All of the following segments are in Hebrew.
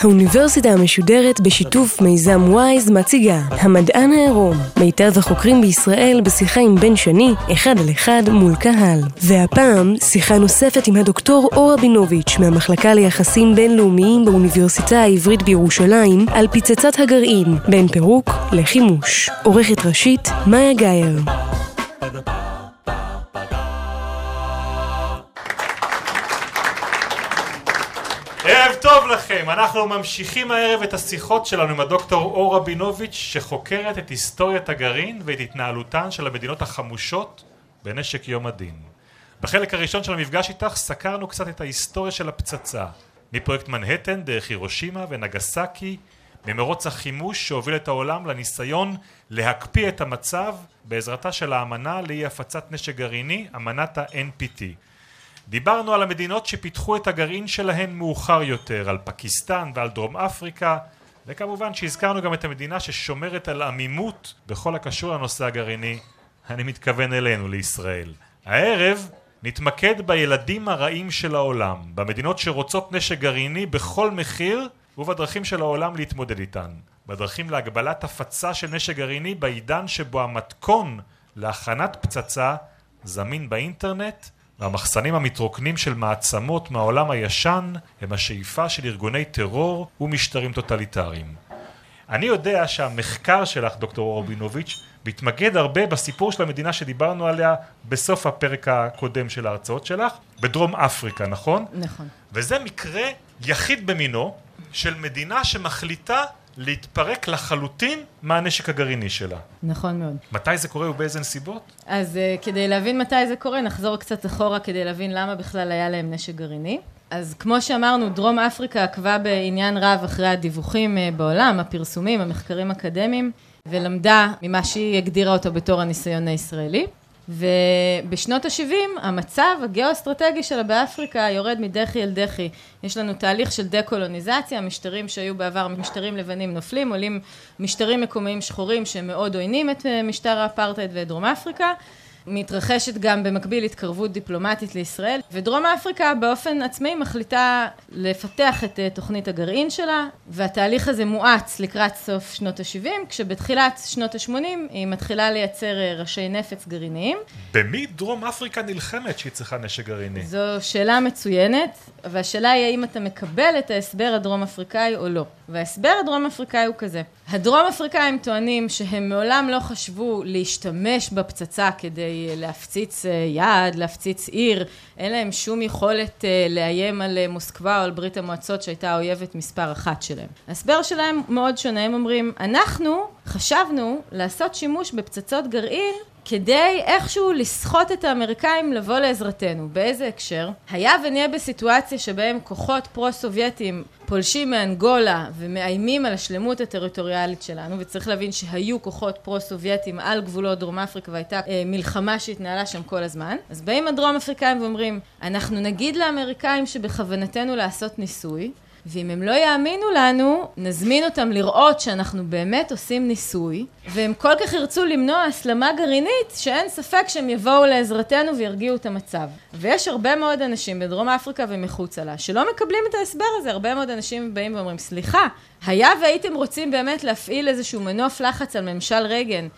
האוניברסיטה המשודרת בשיתוף מיזם וויז מציגה המדען העירום, מיטב החוקרים בישראל בשיחה עם בן שני, אחד על אחד מול קהל. והפעם, שיחה נוספת עם הדוקטור אור רבינוביץ' מהמחלקה ליחסים בינלאומיים באוניברסיטה העברית בירושלים על פצצת הגרעין, בין פירוק לחימוש. עורכת ראשית, מאיה גאייר. טוב לכם, אנחנו ממשיכים הערב את השיחות שלנו עם הדוקטור אור רבינוביץ' שחוקרת את היסטוריית הגרעין ואת התנהלותן של המדינות החמושות בנשק יום הדין. בחלק הראשון של המפגש איתך סקרנו קצת את ההיסטוריה של הפצצה מפרויקט מנהטן דרך הירושימה ונגסקי ממרוץ החימוש שהוביל את העולם לניסיון להקפיא את המצב בעזרתה של האמנה לאי הפצת נשק גרעיני, אמנת ה-NPT דיברנו על המדינות שפיתחו את הגרעין שלהן מאוחר יותר, על פקיסטן ועל דרום אפריקה וכמובן שהזכרנו גם את המדינה ששומרת על עמימות בכל הקשור לנושא הגרעיני, אני מתכוון אלינו, לישראל. הערב נתמקד בילדים הרעים של העולם, במדינות שרוצות נשק גרעיני בכל מחיר ובדרכים של העולם להתמודד איתן, בדרכים להגבלת הפצה של נשק גרעיני בעידן שבו המתכון להכנת פצצה זמין באינטרנט והמחסנים המתרוקנים של מעצמות מהעולם הישן הם השאיפה של ארגוני טרור ומשטרים טוטליטריים. אני יודע שהמחקר שלך, דוקטור אורבינוביץ', מתמקד הרבה בסיפור של המדינה שדיברנו עליה בסוף הפרק הקודם של ההרצאות שלך, בדרום אפריקה, נכון? נכון. וזה מקרה יחיד במינו של מדינה שמחליטה להתפרק לחלוטין מהנשק הגרעיני שלה. נכון מאוד. מתי זה קורה ובאיזה נסיבות? אז uh, כדי להבין מתי זה קורה, נחזור קצת אחורה כדי להבין למה בכלל היה להם נשק גרעיני. אז כמו שאמרנו, דרום אפריקה עקבה בעניין רב אחרי הדיווחים uh, בעולם, הפרסומים, המחקרים האקדמיים, ולמדה ממה שהיא הגדירה אותו בתור הניסיון הישראלי. ובשנות ה-70 המצב הגיאו-אסטרטגי שלה באפריקה יורד מדחי אל דחי. יש לנו תהליך של דה-קולוניזציה, משטרים שהיו בעבר משטרים לבנים נופלים, עולים משטרים מקומיים שחורים שמאוד עוינים את אה, משטר האפרטהייד ואת דרום אפריקה. מתרחשת גם במקביל התקרבות דיפלומטית לישראל, ודרום אפריקה באופן עצמאי מחליטה לפתח את אה, תוכנית הגרעין שלה, והתהליך הזה מואץ לקראת סוף שנות ה-70, כשבתחילת שנות ה-80 היא מתחילה לייצר אה, ראשי נפץ גרעיניים. במי דרום אפריקה נלחמת שהיא צריכה נשק גרעיני? זו שאלה מצוינת, והשאלה היא האם אתה מקבל את ההסבר הדרום אפריקאי או לא. וההסבר הדרום אפריקאי הוא כזה. הדרום אפריקאים טוענים שהם מעולם לא חשבו להשתמש בפצצה כדי להפציץ אה, יעד, להפציץ עיר, אין להם שום יכולת אה, לאיים על אה, מוסקבה או על ברית המועצות שהייתה האויבת מספר אחת שלהם. ההסבר שלהם מאוד שונה, הם אומרים, אנחנו חשבנו לעשות שימוש בפצצות גרעין כדי איכשהו לסחוט את האמריקאים לבוא לעזרתנו. באיזה הקשר? היה ונהיה בסיטואציה שבהם כוחות פרו-סובייטים פולשים מאנגולה ומאיימים על השלמות הטריטוריאלית שלנו, וצריך להבין שהיו כוחות פרו-סובייטים על גבולות דרום אפריקה והייתה אה, מלחמה שהתנהלה שם כל הזמן. אז באים הדרום אפריקאים ואומרים, אנחנו נגיד לאמריקאים שבכוונתנו לעשות ניסוי, ואם הם לא יאמינו לנו, נזמין אותם לראות שאנחנו באמת עושים ניסוי, והם כל כך ירצו למנוע הסלמה גרעינית, שאין ספק שהם יבואו לעזרתנו וירגיעו את המצב. ויש הרבה מאוד אנשים בדרום אפריקה ומחוצה לה, שלא מקבלים את ההסבר הזה. הרבה מאוד אנשים באים ואומרים, סליחה, היה והייתם רוצים באמת להפעיל איזשהו מנוף לחץ על ממשל רייגן,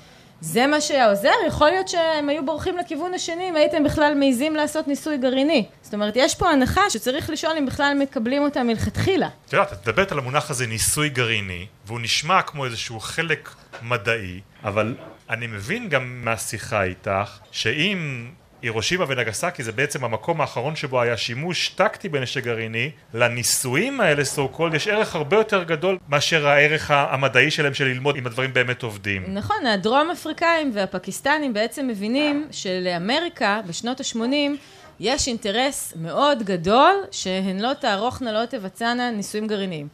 זה מה שהיה עוזר? יכול להיות שהם היו בורחים לכיוון השני אם הייתם בכלל מעיזים לעשות ניסוי גרעיני. זאת אומרת, יש פה הנחה שצריך לשאול אם בכלל מקבלים אותה מלכתחילה. את יודעת, את מדברת על המונח הזה ניסוי גרעיני, והוא נשמע כמו איזשהו חלק מדעי, אבל אני מבין גם מהשיחה איתך, שאם הירושימה ונגסקי זה בעצם המקום האחרון שבו היה שימוש טקטי בנשק גרעיני לניסויים האלה סו קולד יש ערך הרבה יותר גדול מאשר הערך המדעי שלהם של ללמוד אם הדברים באמת עובדים. נכון, הדרום אפריקאים והפקיסטנים בעצם מבינים שלאמריקה בשנות ה-80 יש אינטרס מאוד גדול שהן לא תערוכנה, לא תבצענה ניסויים גרעיניים.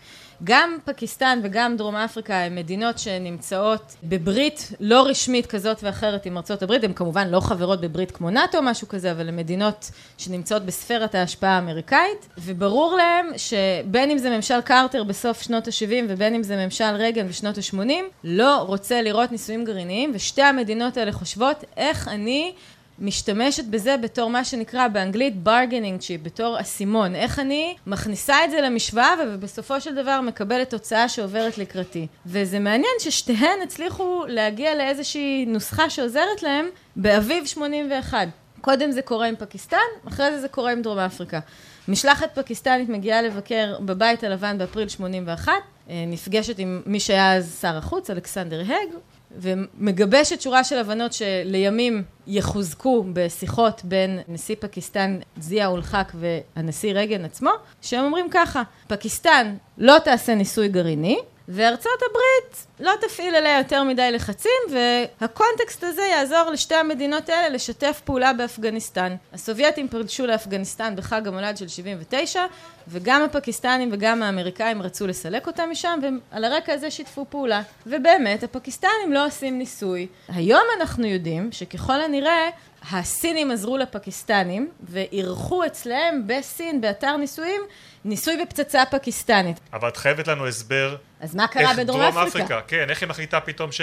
גם פקיסטן וגם דרום אפריקה הן מדינות שנמצאות בברית לא רשמית כזאת ואחרת עם ארצות הברית, הן כמובן לא חברות בברית כמו נאט"ו או משהו כזה, אבל הן מדינות שנמצאות בספרת ההשפעה האמריקאית, וברור להם שבין אם זה ממשל קרטר בסוף שנות ה-70 ובין אם זה ממשל רייגן בשנות ה-80, לא רוצה לראות ניסויים גרעיניים, ושתי המדינות האלה חושבות איך אני משתמשת בזה בתור מה שנקרא באנגלית bargaining chip, בתור אסימון. איך אני מכניסה את זה למשוואה ובסופו של דבר מקבלת תוצאה שעוברת לקראתי. וזה מעניין ששתיהן הצליחו להגיע לאיזושהי נוסחה שעוזרת להם באביב 81. קודם זה קורה עם פקיסטן, אחרי זה זה קורה עם דרום אפריקה. משלחת פקיסטנית מגיעה לבקר בבית הלבן באפריל 81, אה, נפגשת עם מי שהיה אז שר החוץ, אלכסנדר האג, ומגבשת שורה של הבנות שלימים יחוזקו בשיחות בין נשיא פקיסטן זיה אול חק והנשיא רייגן עצמו, שהם אומרים ככה, פקיסטן לא תעשה ניסוי גרעיני, וארצות הברית לא תפעיל עליה יותר מדי לחצים, והקונטקסט הזה יעזור לשתי המדינות האלה לשתף פעולה באפגניסטן. הסובייטים פלשו לאפגניסטן בחג המולד של 79, וגם הפקיסטנים וגם האמריקאים רצו לסלק אותם משם, ועל הרקע הזה שיתפו פעולה. ובאמת, הפקיסטנים לא עושים ניסוי. היום אנחנו יודעים שככל הנראה, הסינים עזרו לפקיסטנים, ואירחו אצלם בסין, באתר ניסויים, ניסוי בפצצה פקיסטנית. אבל את חייבת לנו הסבר... אז מה קרה בדרום אפריקה? אפריקה, כן, איך היא מחליטה פתאום ש...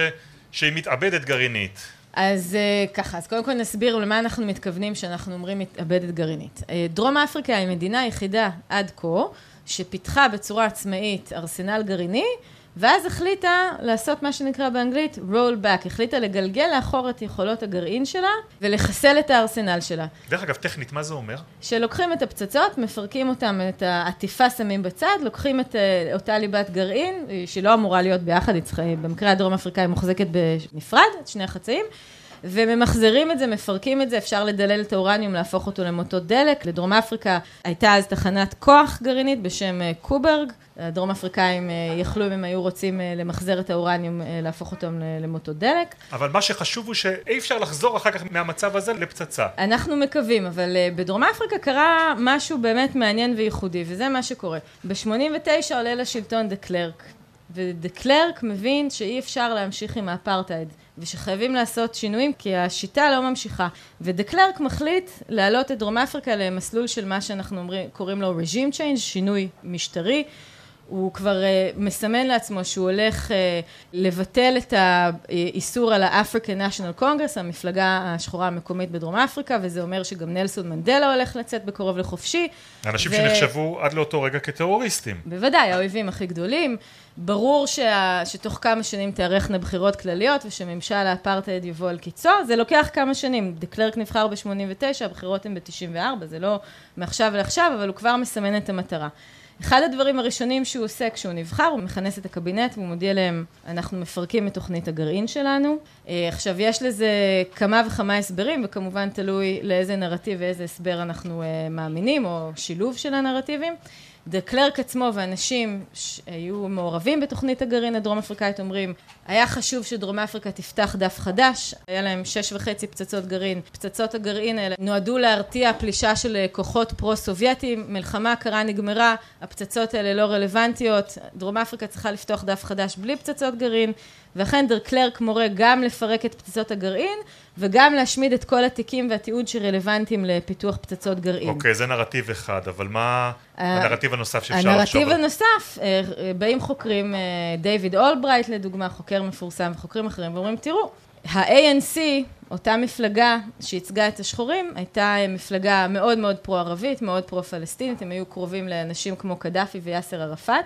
שהיא מתאבדת גרעינית? אז uh, ככה, אז קודם כל נסביר למה אנחנו מתכוונים כשאנחנו אומרים מתאבדת גרעינית. Uh, דרום אפריקה היא המדינה היחידה עד כה שפיתחה בצורה עצמאית ארסנל גרעיני, ואז החליטה לעשות מה שנקרא באנגלית roll back, החליטה לגלגל לאחור את יכולות הגרעין שלה ולחסל את הארסנל שלה. דרך אגב, טכנית, מה זה אומר? שלוקחים את הפצצות, מפרקים אותם, את העטיפה שמים בצד, לוקחים את אה, אותה ליבת גרעין, שהיא לא אמורה להיות ביחד, היא צריכה, במקרה הדרום אפריקאי מוחזקת בנפרד, את שני החצאים. וממחזרים את זה, מפרקים את זה, אפשר לדלל את האורניום, להפוך אותו למוטות דלק. לדרום אפריקה הייתה אז תחנת כוח גרעינית בשם אה, קוברג. הדרום אפריקאים אה, יכלו, אם הם היו רוצים אה, למחזר את האורניום, להפוך אותם למוטות דלק. אבל מה שחשוב הוא שאי אפשר לחזור אחר כך מהמצב הזה לפצצה. אנחנו מקווים, אבל בדרום אפריקה קרה משהו באמת מעניין וייחודי, וזה מה שקורה. ב-89 עולה לשלטון דה קלרק, ודה קלרק מבין שאי אפשר להמשיך עם האפרטהייד. ושחייבים לעשות שינויים כי השיטה לא ממשיכה. ודה קלרק מחליט להעלות את דרום אפריקה למסלול של מה שאנחנו אומרים, קוראים לו regime change, שינוי משטרי. הוא כבר uh, מסמן לעצמו שהוא הולך uh, לבטל את האיסור על ה-African National Congress, המפלגה השחורה המקומית בדרום אפריקה, וזה אומר שגם נלסון מנדלה הולך לצאת בקרוב לחופשי. אנשים ו... שנחשבו עד לאותו רגע כטרוריסטים. בוודאי, האויבים הכי גדולים. ברור שה... שתוך כמה שנים תארכנה בחירות כלליות ושממשל האפרטהייד יבוא על קיצו, זה לוקח כמה שנים. דה קלרק נבחר ב-89, הבחירות הן ב-94, זה לא מעכשיו לעכשיו, אבל הוא כבר מסמן את המטרה. אחד הדברים הראשונים שהוא עושה כשהוא נבחר, הוא מכנס את הקבינט והוא מודיע להם, אנחנו מפרקים את תוכנית הגרעין שלנו. אה, עכשיו, יש לזה כמה וכמה הסברים, וכמובן תלוי לאיזה נרטיב ואיזה הסבר אנחנו אה, מאמינים, או שילוב של הנרטיבים. דה קלרק עצמו ואנשים שהיו מעורבים בתוכנית הגרעין הדרום אפריקאית אומרים, היה חשוב שדרום אפריקה תפתח דף חדש, היה להם שש וחצי פצצות גרעין. פצצות הגרעין האלה נועדו להרתיע פלישה של כוחות פרו-סובייטיים, מלחמה קרה נגמרה, הפצצות האלה לא רלוונטיות, דרום אפריקה צריכה לפתוח דף חדש בלי פצצות גרעין. ואכן דר קלרק מורה גם לפרק את פצצות הגרעין, וגם להשמיד את כל התיקים והתיעוד שרלוונטיים לפיתוח פצצות גרעין. אוקיי, זה נרטיב אחד, אבל מה הנרטיב הנוסף שאפשר לחשוב? הנרטיב הנוסף, אה, באים חוקרים, אה, דיוויד אולברייט לדוגמה, חוקר מפורסם, וחוקרים אחרים, ואומרים, תראו, ה-ANC, אותה מפלגה שייצגה את השחורים, הייתה מפלגה מאוד מאוד פרו-ערבית, מאוד פרו-פלסטינית, הם היו קרובים לאנשים כמו קדאפי ויאסר ערפאת.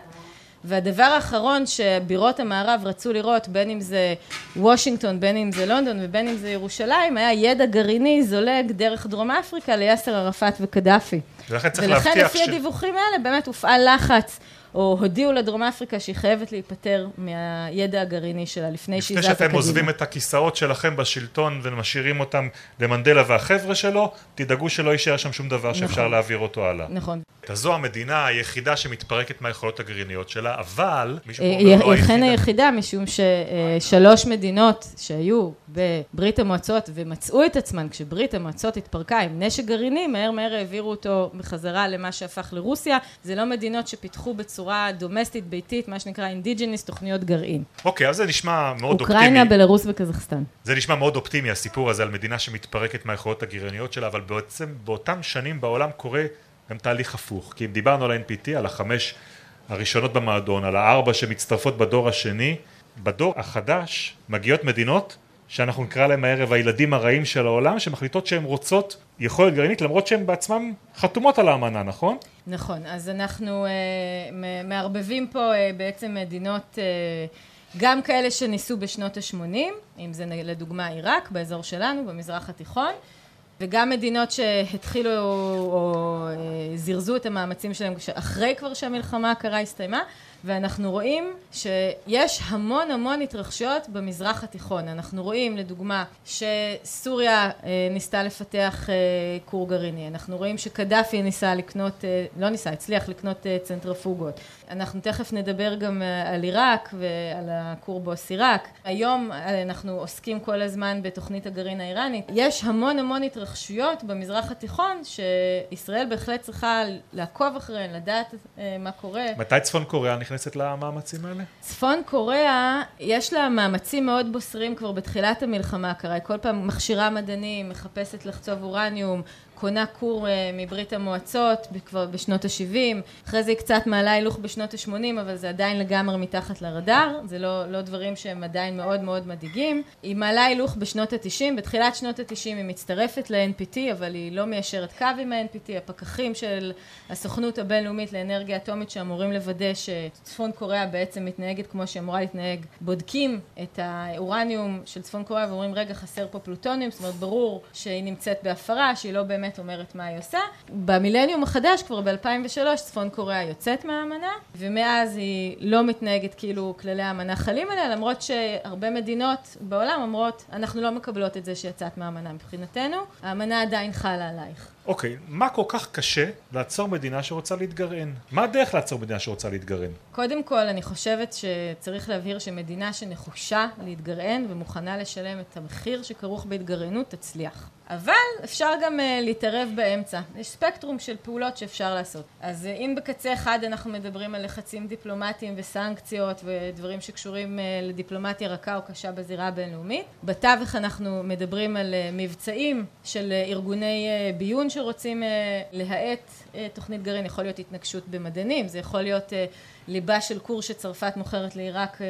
והדבר האחרון שבירות המערב רצו לראות, בין אם זה וושינגטון, בין אם זה לונדון ובין אם זה ירושלים, היה ידע גרעיני זולג דרך דרום אפריקה ליאסר ערפאת וקדאפי. ולכן צריך להבטיח ש... ולכן לפי הדיווחים האלה באמת הופעל לחץ או הודיעו לדרום אפריקה שהיא חייבת להיפטר מהידע הגרעיני שלה לפני שהיא זזה קדימה. לפני שאתם עוזבים את הכיסאות שלכם בשלטון ומשאירים אותם למנדלה והחבר'ה שלו, תדאגו שלא יישאר שם שום דבר שאפשר נכון. להעביר אותו הלאה. נכון. זו המדינה היחידה שמתפרקת מהיכולות הגרעיניות שלה, אבל אומר לא. היא אכן היחידה, משום ששלוש מדינות שהיו בברית המועצות ומצאו את עצמן כשברית המועצות התפרקה עם נשק גרעיני, מהר מהר העבירו אותו בחזרה למה שהפך לרוסיה. זה לא מדינות שפיתחו בצורה בצורה domestic-ית, ביתית, מה שנקרא indigenous, תוכניות גרעין. אוקיי, אז זה נשמע מאוד אוקראינה, אופטימי. אוקראינה, בלרוס וקזחסטן. זה נשמע מאוד אופטימי, הסיפור הזה על מדינה שמתפרקת מהיכולות הגרעיניות שלה, אבל בעצם באותם שנים בעולם קורה גם תהליך הפוך. כי אם דיברנו על ה-NPT, על החמש הראשונות במועדון, על הארבע שמצטרפות בדור השני, בדור החדש מגיעות מדינות שאנחנו נקרא להם הערב הילדים הרעים של העולם, שמחליטות שהן רוצות יכולת גרעינית למרות שהן בעצמן חתומות על האמנה, נכון? נכון, אז אנחנו אה, מערבבים פה אה, בעצם מדינות, אה, גם כאלה שניסו בשנות ה-80, אם זה לדוגמה עיראק, באזור שלנו, במזרח התיכון, וגם מדינות שהתחילו או אה, זירזו את המאמצים שלהם אחרי כבר שהמלחמה הקרה הסתיימה, ואנחנו רואים שיש המון המון התרחשויות במזרח התיכון. אנחנו רואים לדוגמה שסוריה אה, ניסתה לפתח אה, כור גרעיני, אנחנו רואים שקדאפי ניסה לקנות, לא ניסה, הצליח לקנות צנטרפוגות. אנחנו תכף נדבר גם על עיראק ועל הכור בוס-עיראק. היום אנחנו עוסקים כל הזמן בתוכנית הגרעין האיראנית. יש המון המון התרחשויות במזרח התיכון שישראל בהחלט צריכה לעקוב אחריהן, לדעת מה קורה. מתי צפון קוריאה נכנסת למאמצים האלה? צפון קוריאה, יש לה מאמצים מאוד בוסרים כבר בתחילת המלחמה הקרה. כל פעם מכשירה מדענים, מחפשת לחצוב אורניום, קונה כור אה, מברית המועצות כבר בשנות ה-70, אחרי זה היא קצת מעלה הילוך בשנות ה-80, אבל זה עדיין לגמרי מתחת לרדאר, זה לא, לא דברים שהם עדיין מאוד מאוד מדאיגים. היא מעלה הילוך בשנות ה-90, בתחילת שנות ה-90 היא מצטרפת ל-NPT, אבל היא לא מיישרת קו עם ה-NPT, הפקחים של הסוכנות הבינלאומית לאנרגיה אטומית שאמורים לוודא שצפון קוריאה בעצם מתנהגת כמו שהיא אמורה להתנהג, בודקים את האורניום של צפון קוריאה ואומרים רגע חסר פה פלוטוניום, זאת אומרת ברור שהיא נמצאת בהפרה, שהיא לא באמת באמת אומרת מה היא עושה. במילניום החדש, כבר ב-2003, צפון קוריאה יוצאת מהאמנה, ומאז היא לא מתנהגת כאילו כללי האמנה חלים עליה, למרות שהרבה מדינות בעולם אומרות, אנחנו לא מקבלות את זה שיצאת מהאמנה מבחינתנו, האמנה עדיין חלה עלייך. אוקיי, מה כל כך קשה לעצור מדינה שרוצה להתגרען? מה הדרך לעצור מדינה שרוצה להתגרען? קודם כל, אני חושבת שצריך להבהיר שמדינה שנחושה להתגרען ומוכנה לשלם את המחיר שכרוך בהתגרענות, תצליח. אבל אפשר גם uh, להתערב באמצע. יש ספקטרום של פעולות שאפשר לעשות. אז uh, אם בקצה אחד אנחנו מדברים על לחצים דיפלומטיים וסנקציות ודברים שקשורים uh, לדיפלומטיה רכה או קשה בזירה הבינלאומית, בתווך אנחנו מדברים על uh, מבצעים של uh, ארגוני uh, ביון שרוצים uh, להאט uh, תוכנית גרעין, יכול להיות התנגשות במדענים, זה יכול להיות uh, ליבה של כור שצרפת מוכרת לעיראק uh,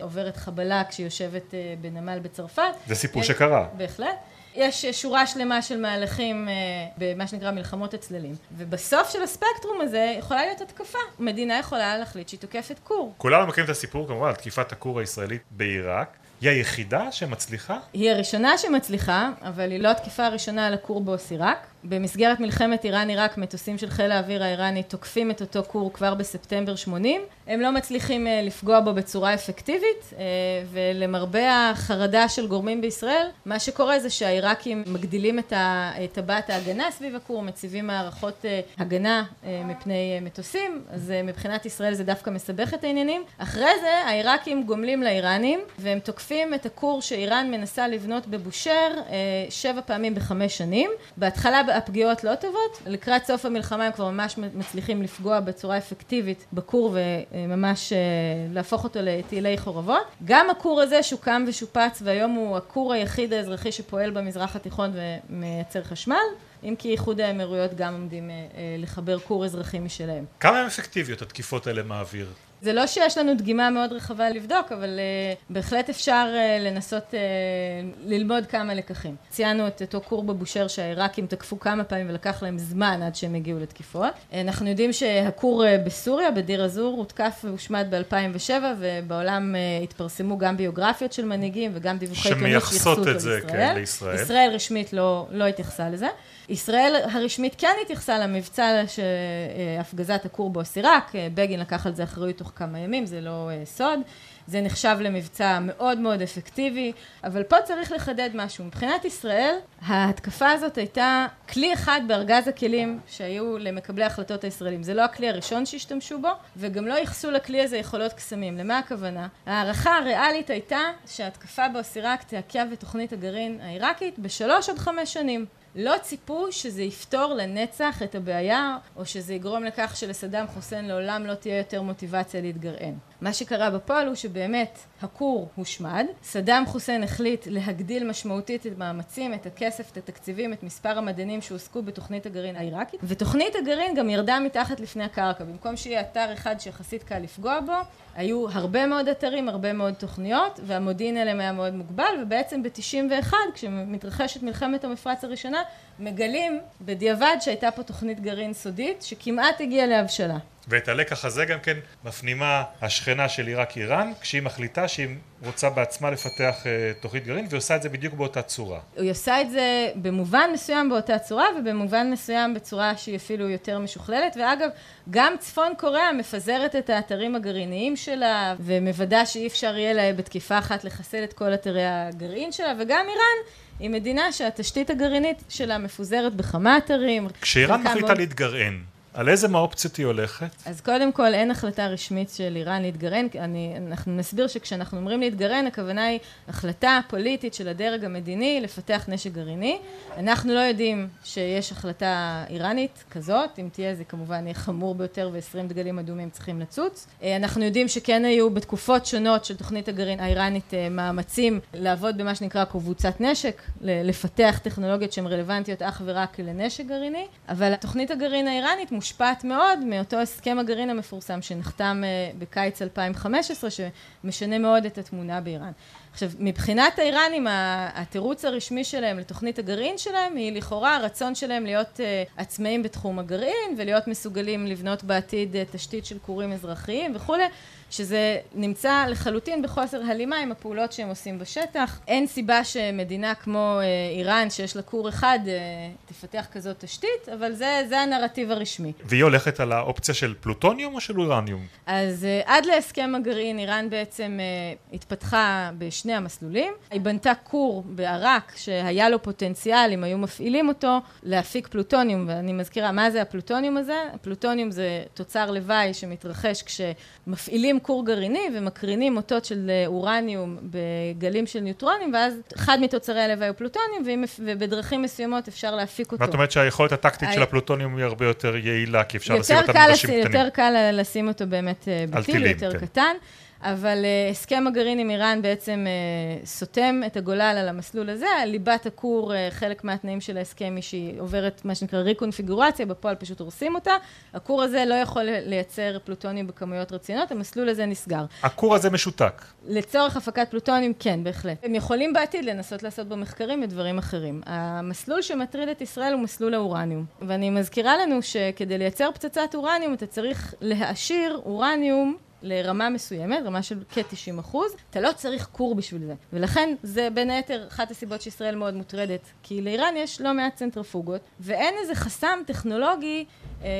ועוברת חבלה כשהיא יושבת uh, בנמל בצרפת. זה סיפור שקרה. בהחלט. יש שורה שלמה של מהלכים במה שנקרא מלחמות הצללים. ובסוף של הספקטרום הזה יכולה להיות התקפה. מדינה יכולה להחליט שהיא תוקפת כור. כולנו מכירים את הסיפור כמובן על תקיפת הכור הישראלית בעיראק. היא היחידה שמצליחה? היא הראשונה שמצליחה, אבל היא לא התקיפה הראשונה על הכור באוסיראק. במסגרת מלחמת איראן-עיראק מטוסים של חיל האוויר האיראני תוקפים את אותו כור כבר בספטמבר 80. הם לא מצליחים אה, לפגוע בו בצורה אפקטיבית, אה, ולמרבה החרדה של גורמים בישראל, מה שקורה זה שהעיראקים מגדילים את טבעת ההגנה סביב הכור, מציבים מערכות אה, הגנה מפני מטוסים, אז מבחינת ישראל זה דווקא מסבך את העניינים. אחרי זה העיראקים גומלים לאיראנים, והם תוקפים את הכור שאיראן מנסה לבנות בבושר שבע פעמים בחמש שנים. בהתחלה הפגיעות לא טובות, לקראת סוף המלחמה הם כבר ממש מצליחים לפגוע בצורה אפקטיבית בכור וממש אה, להפוך אותו לתעילי חורבות. גם הכור הזה שוקם ושופץ והיום הוא הכור היחיד האזרחי שפועל במזרח התיכון ומייצר חשמל. אם כי איחוד האמירויות גם עומדים אה, אה, לחבר כור אזרחי משלהם. כמה הן אפקטיביות התקיפות האלה מהאוויר? זה לא שיש לנו דגימה מאוד רחבה לבדוק, אבל uh, בהחלט אפשר uh, לנסות uh, ללמוד כמה לקחים. ציינו את אותו כור בבושר שהעיראקים תקפו כמה פעמים ולקח להם זמן עד שהם הגיעו לתקיפות. אנחנו יודעים שהכור uh, בסוריה, בדיר א-זור, הותקף והושמד ב-2007, ובעולם uh, התפרסמו גם ביוגרפיות של מנהיגים וגם דיווחי עיתונות שמייחסות את זה, כן, לישראל. ישראל רשמית לא, לא התייחסה לזה. ישראל הרשמית כן התייחסה למבצע של הפגזת הכור באוסיראק, בגין לקח על זה אחריות תוך כמה ימים, זה לא uh, סוד. זה נחשב למבצע מאוד מאוד אפקטיבי, אבל פה צריך לחדד משהו. מבחינת ישראל, ההתקפה הזאת הייתה כלי אחד בארגז הכלים שהיו למקבלי ההחלטות הישראלים. זה לא הכלי הראשון שהשתמשו בו, וגם לא ייחסו לכלי הזה יכולות קסמים. למה הכוונה? ההערכה הריאלית הייתה שההתקפה באוסיראק תעכב את תוכנית הגרעין העיראקית בשלוש עד חמש שנים. לא ציפו שזה יפתור לנצח את הבעיה, או שזה יגרום לכך שלסדאם חוסיין לעולם לא תהיה יותר מוטיבציה להתגרען. מה שקרה בפועל הוא שבאמת הכור הושמד, סדאם חוסיין החליט להגדיל משמעותית את המאמצים, את הכסף, את התקציבים, את מספר המדענים שהועסקו בתוכנית הגרעין העיראקית, ותוכנית הגרעין גם ירדה מתחת לפני הקרקע, במקום שיהיה אתר אחד שיחסית קל לפגוע בו, היו הרבה מאוד אתרים, הרבה מאוד תוכניות, והמודיעין עליהם היה מאוד מוגבל, ובעצם ב-91, כשמתרחשת מלחמת המפרץ הראשונה, מגלים בדיעבד שהייתה פה תוכנית גרעין סודית, שכמעט הגיעה להבשלה. ואת הלקח הזה גם כן מפנימה השכנה של עיראק איראן, כשהיא מחליטה שהיא רוצה בעצמה לפתח אה, תוכנית גרעין, והיא עושה את זה בדיוק באותה צורה. היא עושה את זה במובן מסוים באותה צורה, ובמובן מסוים בצורה שהיא אפילו יותר משוכללת, ואגב, גם צפון קוריאה מפזרת את האתרים הגרעיניים שלה, ומוודא שאי אפשר יהיה לה בתקיפה אחת לחסל את כל אתרי הגרעין שלה, וגם איראן היא מדינה שהתשתית הגרעינית שלה מפוזרת בכמה אתרים. כשאיראן מחליטה מאוד... להתגרען, על איזה מהאופציות היא הולכת? אז קודם כל אין החלטה רשמית של איראן להתגרען, אני, אנחנו נסביר שכשאנחנו אומרים להתגרען, הכוונה היא החלטה פוליטית של הדרג המדיני לפתח נשק גרעיני. אנחנו לא יודעים שיש החלטה איראנית כזאת, אם תהיה זה כמובן יהיה חמור ביותר ועשרים דגלים אדומים צריכים לצוץ. אה, אנחנו יודעים שכן היו בתקופות שונות של תוכנית הגרעין האיראנית אה, מאמצים לעבוד במה שנקרא קבוצת נשק, לפתח טכנולוגיות שהן רלוונטיות אך ורק לנשק גרעיני, אבל תוכנית הגרעין האיראנית מושפעת מאוד מאותו הסכם הגרעין המפורסם שנחתם אה, בקיץ 2015, שמשנה מאוד את התמונה באיראן. עכשיו, מבחינת האיראנים, התירוץ הרשמי שלהם לתוכנית הגרעין שלהם היא לכאורה הרצון שלהם להיות אה, עצמאים בתחום הגרעין ולהיות מסוגלים לבנות בעתיד אה, תשתית של כורים אזרחיים וכולי. שזה נמצא לחלוטין בחוסר הלימה עם הפעולות שהם עושים בשטח. אין סיבה שמדינה כמו אה, איראן, שיש לה כור אחד, אה, תפתח כזאת תשתית, אבל זה, זה הנרטיב הרשמי. והיא הולכת על האופציה של פלוטוניום או של אורניום? אז אה, עד להסכם הגרעין, איראן בעצם התפתחה בשני המסלולים. היא בנתה כור בעראק, שהיה לו פוטנציאל, אם היו מפעילים אותו, להפיק פלוטוניום, ואני מזכירה, מה זה הפלוטוניום הזה? הפלוטוניום זה תוצר לוואי שמתרחש כשמפעילים כור גרעיני ומקרינים אותות של אה, אורניום בגלים של ניוטרונים, ואז אחד מתוצרי הלוואי הוא פלוטוניום, ובדרכים מסוימות אפשר להפיק אותו. ואת אומרת שהיכולת הטקטית של הפלוטוניום היא הרבה יותר יעילה, כי אפשר לשים אותה במגרשים קטנים. יותר קל לשים אותו באמת אה, בטיל יותר כן. קטן. אבל uh, הסכם הגרעין עם איראן בעצם uh, סותם את הגולל על המסלול הזה, ליבת הכור, uh, חלק מהתנאים של ההסכם היא שהיא עוברת מה שנקרא ריקונפיגורציה, בפועל פשוט הורסים אותה. הכור הזה לא יכול לייצר פלוטונים בכמויות רציניות, המסלול הזה נסגר. הכור הזה משותק. לצורך הפקת פלוטונים, כן, בהחלט. הם יכולים בעתיד לנסות לעשות בו מחקרים ודברים אחרים. המסלול שמטריד את ישראל הוא מסלול האורניום. ואני מזכירה לנו שכדי לייצר פצצת אורניום אתה צריך להעשיר אורניום לרמה מסוימת, רמה של כ-90 אחוז, אתה לא צריך כור בשביל זה. ולכן זה בין היתר אחת הסיבות שישראל מאוד מוטרדת, כי לאיראן יש לא מעט צנטרפוגות, ואין איזה חסם טכנולוגי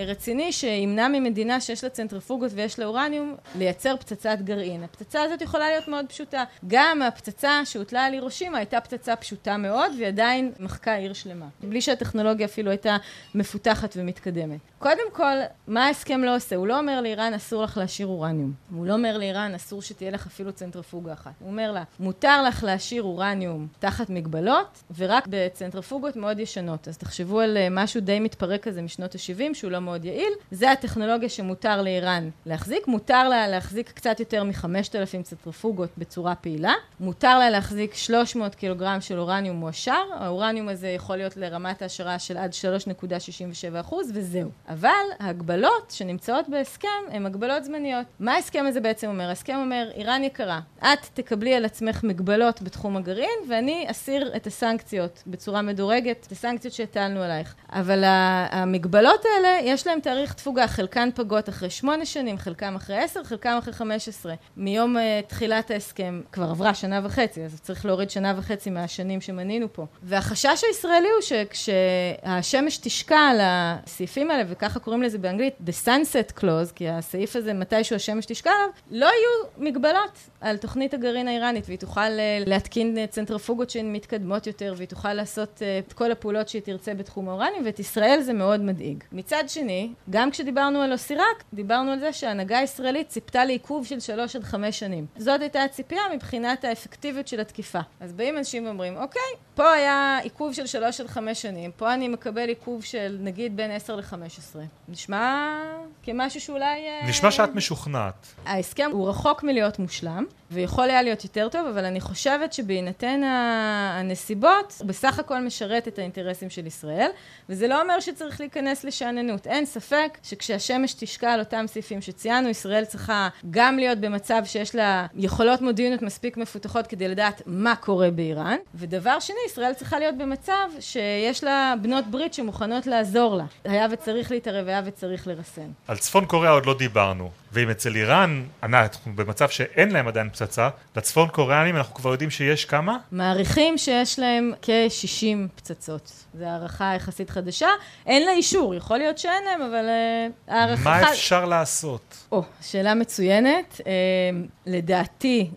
רציני שימנע ממדינה שיש לה צנטריפוגות ויש לה אורניום לייצר פצצת גרעין. הפצצה הזאת יכולה להיות מאוד פשוטה. גם הפצצה שהוטלה על הירושימה הייתה פצצה פשוטה מאוד והיא עדיין מחקה עיר שלמה. בלי שהטכנולוגיה אפילו הייתה מפותחת ומתקדמת. קודם כל, מה ההסכם לא עושה? הוא לא אומר לאיראן אסור לך להשאיר אורניום. הוא לא אומר לאיראן אסור שתהיה לך אפילו צנטריפוגה אחת. הוא אומר לה, מותר לך להשאיר אורניום תחת מגבלות ורק בצנטריפוגות מאוד ישנות. אז תחשבו על אה, משהו די מתפרק כזה משנות ה-70 שהוא לא מאוד יעיל. זה הטכנולוגיה שמותר לאיראן להחזיק. מותר לה להחזיק קצת יותר מ-5,000 צנטריפוגות בצורה פעילה. מותר לה להחזיק 300 קילוגרם של אורניום מועשר. האורניום הזה יכול להיות לרמת העשרה של עד 3.67 אחוז, וזהו. אבל ההגבלות שנמצאות בהסכם הן הגבלות זמניות. מה ההסכם הזה בעצם אומר? ההסכם אומר, איראן יקרה, את תקבלי על עצמך מגבלות בתחום הגרעין, ואני אסיר את הסנקציות בצורה מדורגת, את הסנקציות שהטלנו עלייך. אבל המגבלות האלה, יש להן תאריך תפוגה, חלקן פגות אחרי שמונה שנים, חלקם אחרי עשר, חלקם אחרי חמש עשרה. מיום uh, תחילת ההסכם כבר עברה שנה וחצי, אז צריך להוריד שנה וחצי מהשנים שמנינו פה. והחשש הישראלי הוא שכשהשמש תשקע על הסעיפים האלה, וככה קוראים לזה באנגלית, the sunset clause, כי הסעיף הזה, מתישהו השמש תשקע עליו, לא יהיו מגבלות על תוכנית הגרעין האיראנית, והיא תוכל uh, להתקין uh, צנטרפוגות שהן מתקדמות יותר, והיא תוכל לעשות uh, את כל הפעולות שהיא תרצה בתחום האורניום, ואת ישראל זה מאוד מדאיג. מצד שני, גם כשדיברנו על אוסיראק, דיברנו על זה שההנהגה הישראלית ציפתה לעיכוב של שלוש עד חמש שנים. זאת הייתה הציפייה מבחינת האפקטיביות של התקיפה. אז באים אנשים ואומרים, אוקיי, פה היה עיכוב של שלוש עד חמש שנים, פה אני מקבל עיכוב של נגיד בין עשר לחמש עשרה. נשמע כמשהו שאולי... נשמע שאת משוכנעת. ההסכם הוא רחוק מלהיות מושלם, ויכול היה להיות יותר טוב, אבל אני חושבת שבהינתן הנסיבות, הוא בסך הכל משרת את האינטרסים של ישראל, וזה לא אומר שצריך להיכנס לשאננות. אין ספק שכשהשמש תשקע על אותם סעיפים שציינו, ישראל צריכה גם להיות במצב שיש לה יכולות מודיעיניות מספיק מפותחות כדי לדעת מה קורה באיראן, ודבר שני, ישראל צריכה להיות במצב שיש לה בנות ברית שמוכנות לעזור לה. היה וצריך להתערב, היה וצריך לרסן. על צפון קוריאה עוד לא דיברנו, ואם אצל איראן, אנחנו במצב שאין להם עדיין פצצה, לצפון קוריאנים אנחנו כבר יודעים שיש כמה? מעריכים שיש להם כ-60 פצצות. זו הערכה יחסית חדשה. אין לה אישור, יכול להיות שאין להם, אבל uh, הערכה... מה אפשר לעשות? או, שאלה מצוינת. Uh, לדעתי,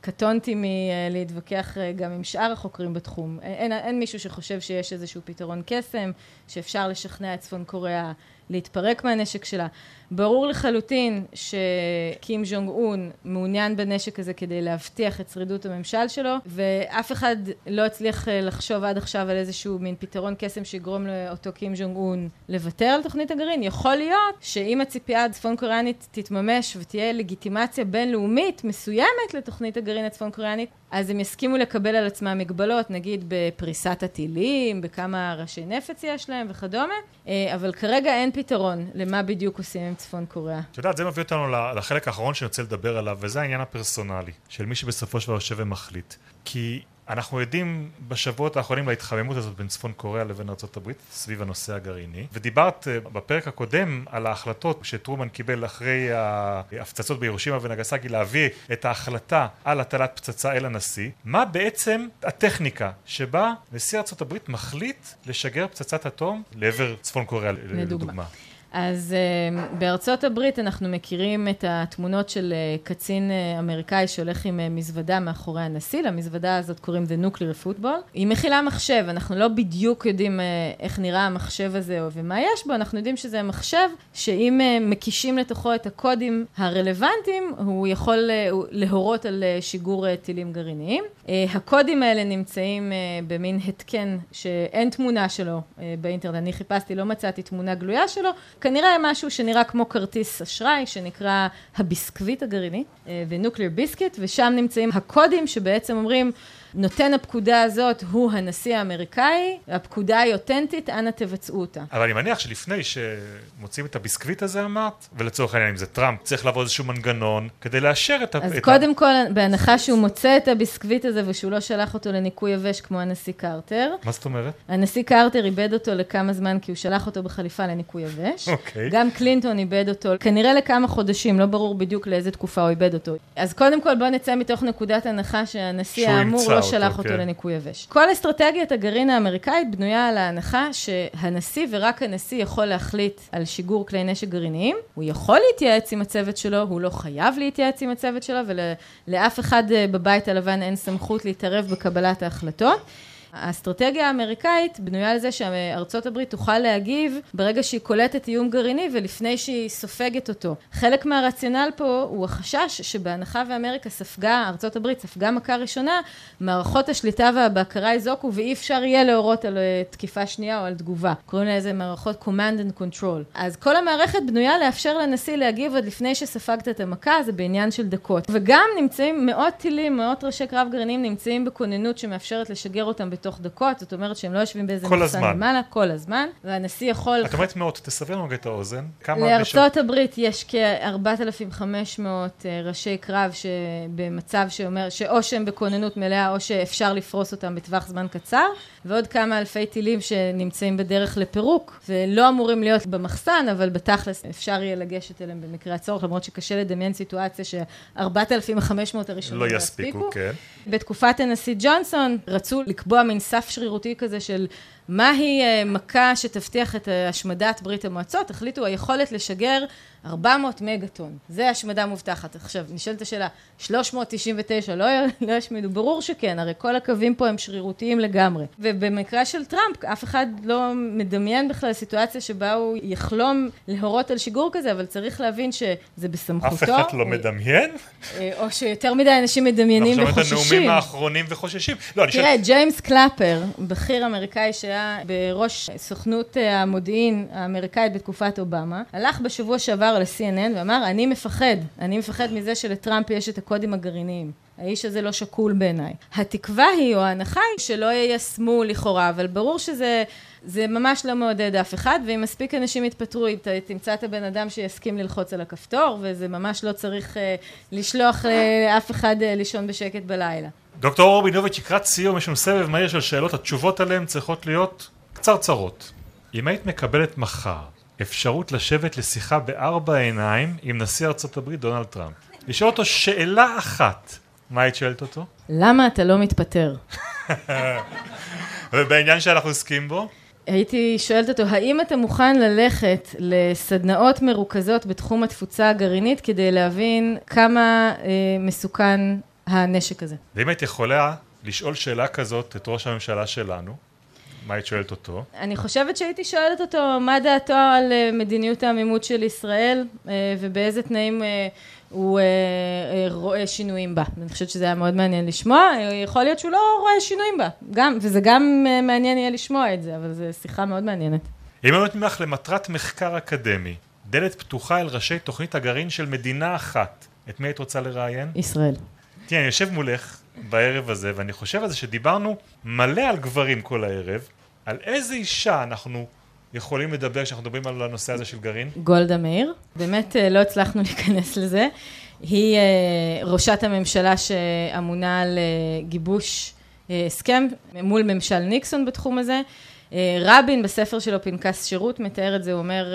וקטונתי מלהתווכח uh, גם עם שאר החוקרים בתחום, אין, אין מישהו שחושב שיש איזשהו פתרון קסם, שאפשר לשכנע את צפון קוריאה להתפרק מהנשק שלה. ברור לחלוטין שקים ז'ונג און מעוניין בנשק הזה כדי להבטיח את שרידות הממשל שלו, ואף אחד לא הצליח אה, לחשוב עד עכשיו על איזשהו מין פתרון קסם שיגרום לאותו קים ז'ונג און לוותר על תוכנית הגרעין. יכול להיות שאם הציפייה הצפון קוריאנית תתממש ותהיה לגיטימציה בינלאומית מסוימת לתוכנית הגרעין הצפון קוריאנית, אז הם יסכימו לקבל על עצמם מגבלות, נגיד בפריסת הטילים, בכמה ראשי נפץ יש להם וכדומה, אה, אבל כרגע אין פתרון למה בדיוק עושים עם צפון קוריאה. את יודעת, זה מביא אותנו לחלק האחרון שאני רוצה לדבר עליו, וזה העניין הפרסונלי, של מי שבסופו של דבר יושב ומחליט. כי אנחנו עדים בשבועות האחרונים להתחממות הזאת בין צפון קוריאה לבין ארה"ב סביב הנושא הגרעיני. ודיברת אה, בפרק הקודם על ההחלטות שטרומן קיבל אחרי ההפצצות בירושימה ונגסקי להביא את ההחלטה על הטלת פצצה אל הנשיא. מה בעצם הטכניקה שבה נשיא ארה"ב מחליט לשגר פצצת אטום לעבר צפון קוריאה לדוגמה. אז uh, בארצות הברית אנחנו מכירים את התמונות של uh, קצין uh, אמריקאי שהולך עם מזוודה מאחורי הנשיא, למזוודה הזאת קוראים The Nuclear Football. היא מכילה מחשב, אנחנו לא בדיוק יודעים איך נראה המחשב הזה ומה יש בו, אנחנו יודעים שזה מחשב שאם מקישים לתוכו את הקודים הרלוונטיים, הוא יכול להורות על שיגור טילים גרעיניים. הקודים האלה נמצאים במין התקן שאין תמונה שלו באינטרנט, אני חיפשתי, לא מצאתי תמונה גלויה שלו. כנראה משהו שנראה כמו כרטיס אשראי, שנקרא הביסקוויט הגרעיני, אה, biscuit, ושם נמצאים הקודים שבעצם אומרים, נותן הפקודה הזאת הוא הנשיא האמריקאי, הפקודה היא אותנטית, אנא תבצעו אותה. אבל אני מניח שלפני שמוצאים את הביסקוויט הזה אמרת, ולצורך העניין אם זה טראמפ, צריך לעבוד איזשהו מנגנון כדי לאשר את ה... אז קודם ה... כל, בהנחה שהוא מוצא את הביסקוויט הזה ושהוא לא שלח אותו לניקוי יבש כמו הנשיא קרטר. מה זאת אומרת? הנשיא קרטר איבד אותו לכמה זמן כי הוא שלח אותו בחליפה לניקוי יבש. אוקיי. גם קלינטון איבד אותו, כנראה לכמה חודשים, לא ברור בדיוק לאיזה תקופה הוא איבד אותו. אז קודם כל בוא נצא מתוך נקודת הנחה שהנשיא האמור לא שלח אותו כן. לניקוי יבש. כל אסטרטגיית הגרעין האמריקאית בנויה על ההנחה שהנשיא ורק הנשיא יכול להחליט על שיגור כלי נשק גרעיניים. הוא יכול להתייעץ עם הצוות שלו, הוא לא חייב להתייעץ עם הצוות שלו, ולאף אחד אה, בבית הלבן אין סמכות להתערב בקבלת ההחלטות. האסטרטגיה האמריקאית בנויה על זה שארצות הברית תוכל להגיב ברגע שהיא קולטת איום גרעיני ולפני שהיא סופגת אותו. חלק מהרציונל פה הוא החשש שבהנחה ואמריקה ספגה, ארצות הברית ספגה מכה ראשונה, מערכות השליטה והבקרה יזוקו ואי אפשר יהיה להורות על אה, תקיפה שנייה או על תגובה. קוראים לזה מערכות command and control. אז כל המערכת בנויה לאפשר לנשיא להגיב עוד לפני שספגת את המכה, זה בעניין של דקות. וגם נמצאים מאות טילים, מאות ראשי קרב גרעיניים נמצאים בכוננות שמאפשרת לשגר אותם בתוך דקות, זאת אומרת שהם לא יושבים באיזה מחסן למעלה, כל הזמן, והנשיא יכול... את אומרת מאות, תסבר לנו את האוזן. לארצות הברית יש כ-4,500 אה, ראשי קרב שבמצב שאומר, שאו שהם בכוננות מלאה או שאפשר לפרוס אותם בטווח זמן קצר, ועוד כמה אלפי טילים שנמצאים בדרך לפירוק, ולא אמורים להיות במחסן, אבל בתכלס אפשר יהיה לגשת אליהם במקרה הצורך, למרות שקשה לדמיין סיטואציה ש-4,500 הראשונים לא יספיקו. כן. בתקופת הנשיא ג'ונסון רצו לקבוע מין סף שרירותי כזה של מהי אה, מכה שתבטיח את השמדת ברית המועצות? החליטו היכולת לשגר 400 מגה-טון. זה השמדה מובטחת. עכשיו, נשאלת השאלה, 399 לא, לא ישמידו? ברור שכן, הרי כל הקווים פה הם שרירותיים לגמרי. ובמקרה של טראמפ, אף אחד לא מדמיין בכלל סיטואציה שבה הוא יחלום להורות על שיגור כזה, אבל צריך להבין שזה בסמכותו. אף אחד לא מדמיין? אה, או שיותר מדי אנשים מדמיינים וחוששים. שומעים את הנאומים האחרונים וחוששים. לא, תראה, ג'יימס קלאפר, בכיר אמריקאי שהיה בראש סוכנות המודיעין האמריקאית בתקופת אובמה, הלך בשבוע שעבר ל-CNN ואמר, אני מפחד, אני מפחד מזה שלטראמפ יש את הקודים הגרעיניים. האיש הזה לא שקול בעיניי. התקווה היא, או ההנחה היא, שלא יישמו לכאורה, אבל ברור שזה זה ממש לא מעודד אף אחד, ואם מספיק אנשים יתפטרו, תמצא את הבן אדם שיסכים ללחוץ על הכפתור, וזה ממש לא צריך uh, לשלוח לאף אחד uh, לישון בשקט בלילה. דוקטור אור בינוביץ', לקראת סיום, יש לנו סבב מהיר של שאלות, התשובות עליהן צריכות להיות קצרצרות. אם היית מקבלת מחר אפשרות לשבת לשיחה בארבע עיניים עם נשיא ארצות הברית דונלד טראמפ, לשאול אותו שאלה אחת, מה היית שואלת אותו? למה אתה לא מתפטר? ובעניין שאנחנו עוסקים בו? הייתי שואלת אותו, האם אתה מוכן ללכת לסדנאות מרוכזות בתחום התפוצה הגרעינית כדי להבין כמה אה, מסוכן הנשק הזה? ואם היית יכולה לשאול שאלה כזאת את ראש הממשלה שלנו, מה היית שואלת אותו? אני חושבת שהייתי שואלת אותו מה דעתו על אה, מדיניות העמימות של ישראל אה, ובאיזה תנאים אה, הוא רואה שינויים בה. אני חושבת שזה היה מאוד מעניין לשמוע, יכול להיות שהוא לא רואה שינויים בה, גם, וזה גם מעניין יהיה לשמוע את זה, אבל זו שיחה מאוד מעניינת. אם אני לך למטרת מחקר אקדמי, דלת פתוחה אל ראשי תוכנית הגרעין של מדינה אחת, את מי היית רוצה לראיין? ישראל. תראה, אני יושב מולך בערב הזה, ואני חושב על זה שדיברנו מלא על גברים כל הערב, על איזה אישה אנחנו יכולים לדבר כשאנחנו מדברים על הנושא הזה של גרעין? גולדה מאיר. באמת אה, לא הצלחנו להיכנס לזה. היא אה, ראשת הממשלה שאמונה על אה, גיבוש הסכם מול ממשל ניקסון בתחום הזה. רבין בספר שלו פנקס שירות מתאר את זה, הוא אומר,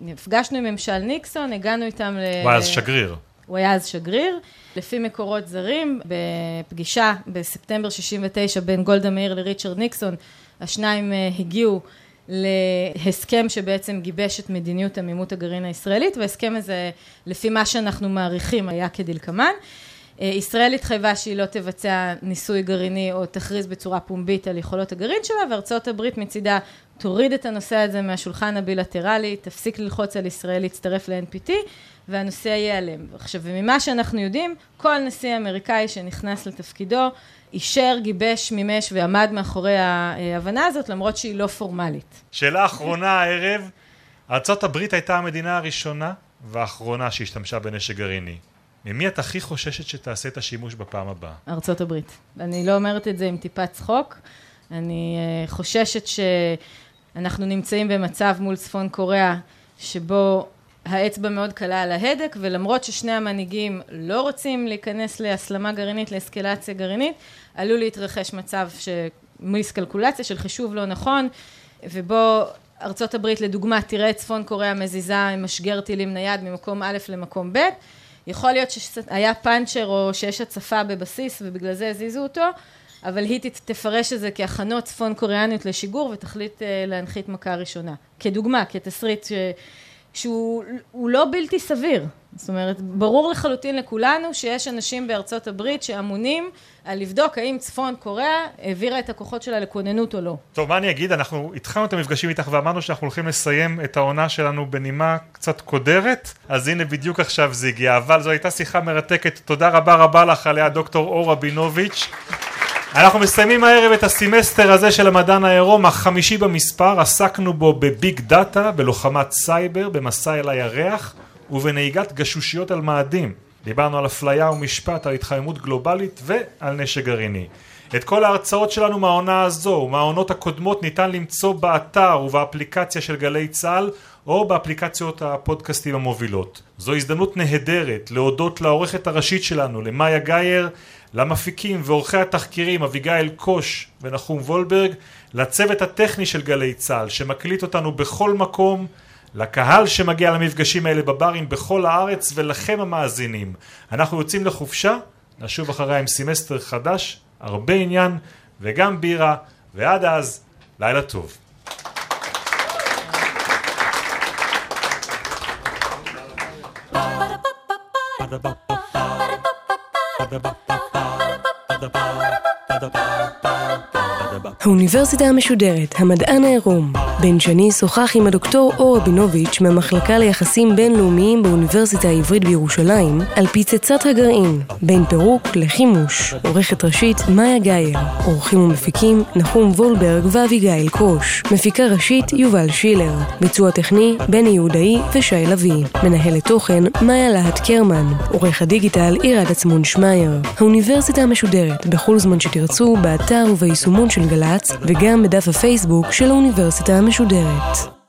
נפגשנו עם ממשל ניקסון, הגענו איתם ל... הוא היה אז שגריר. הוא היה אז שגריר. לפי מקורות זרים, בפגישה בספטמבר 69 בין גולדה מאיר לריצ'רד ניקסון, השניים הגיעו להסכם שבעצם גיבש את מדיניות עמימות הגרעין הישראלית, וההסכם הזה, לפי מה שאנחנו מעריכים, היה כדלקמן. אה, ישראל התחייבה שהיא לא תבצע ניסוי גרעיני או תכריז בצורה פומבית על יכולות הגרעין שלה, וארצות הברית מצידה תוריד את הנושא הזה מהשולחן הבילטרלי, תפסיק ללחוץ על ישראל להצטרף ל-NPT, והנושא ייעלם. עכשיו, וממה שאנחנו יודעים, כל נשיא אמריקאי שנכנס לתפקידו, אישר, גיבש, מימש ועמד מאחורי ההבנה הזאת, למרות שהיא לא פורמלית. שאלה אחרונה הערב, ארה"ב הייתה המדינה הראשונה והאחרונה שהשתמשה בנשק גרעיני. ממי את הכי חוששת שתעשה את השימוש בפעם הבאה? ארצות הברית. אני לא אומרת את זה עם טיפת צחוק. אני אה, חוששת שאנחנו נמצאים במצב מול צפון קוריאה שבו האצבע מאוד קלה על ההדק, ולמרות ששני המנהיגים לא רוצים להיכנס להסלמה גרעינית, לאסקלציה גרעינית, עלול להתרחש מצב ש... מיסקלקולציה של חישוב לא נכון, ובו ארצות הברית לדוגמה תראה את צפון קוריאה מזיזה עם משגר טילים נייד ממקום א' למקום ב', יכול להיות שהיה פאנצ'ר או שיש הצפה בבסיס ובגלל זה הזיזו אותו, אבל היא תפרש את זה כהכנות צפון קוריאניות לשיגור ותחליט אה, להנחית מכה ראשונה. כדוגמה, כתסריט ש... שהוא לא בלתי סביר. זאת אומרת, ברור לחלוטין לכולנו שיש אנשים בארצות הברית שאמונים על לבדוק האם צפון קוריאה העבירה את הכוחות שלה לכוננות או לא. טוב, מה אני אגיד? אנחנו התחלנו את המפגשים איתך ואמרנו שאנחנו הולכים לסיים את העונה שלנו בנימה קצת קודרת, אז הנה בדיוק עכשיו זה הגיע, אבל זו הייתה שיחה מרתקת. תודה רבה רבה לך עליה דוקטור אור רבינוביץ'. אנחנו מסיימים הערב את הסמסטר הזה של המדען העירום, החמישי במספר, עסקנו בו בביג דאטה, בלוחמת סייבר, במסע אל הירח ובנהיגת גשושיות על מאדים. דיברנו על אפליה ומשפט, על התחממות גלובלית ועל נשק גרעיני. את כל ההרצאות שלנו מהעונה הזו ומהעונות הקודמות ניתן למצוא באתר ובאפליקציה של גלי צה"ל או באפליקציות הפודקאסטים המובילות. זו הזדמנות נהדרת להודות לעורכת הראשית שלנו, למאיה גייר, למפיקים ועורכי התחקירים אביגיל קוש ונחום וולברג, לצוות הטכני של גלי צה"ל שמקליט אותנו בכל מקום, לקהל שמגיע למפגשים האלה בברים בכל הארץ ולכם המאזינים. אנחנו יוצאים לחופשה, נשוב אחריה עם סמסטר חדש, הרבה עניין וגם בירה, ועד אז, לילה טוב. Ba-da-ba-ba-ba. the ball האוניברסיטה המשודרת, המדען העירום. בן שני שוחח עם הדוקטור אור רבינוביץ' מהמחלקה ליחסים בינלאומיים באוניברסיטה העברית בירושלים על פצצת הגרעין, בין פירוק לחימוש. עורכת ראשית מאיה גאייר. עורכים ומפיקים נחום וולברג ואביגיל קרוש. מפיקה ראשית יובל שילר. ביצוע טכני בני יהודאי ושי לביא. מנהלת תוכן מאיה להט קרמן. עורך הדיגיטל עירד עצמון שמייר. האוניברסיטה המשודרת, בכל זמן שתרצו, באתר וביישומון של גל"צ, וגם בדף הפייסבוק של האוניברסיטה המשודרת.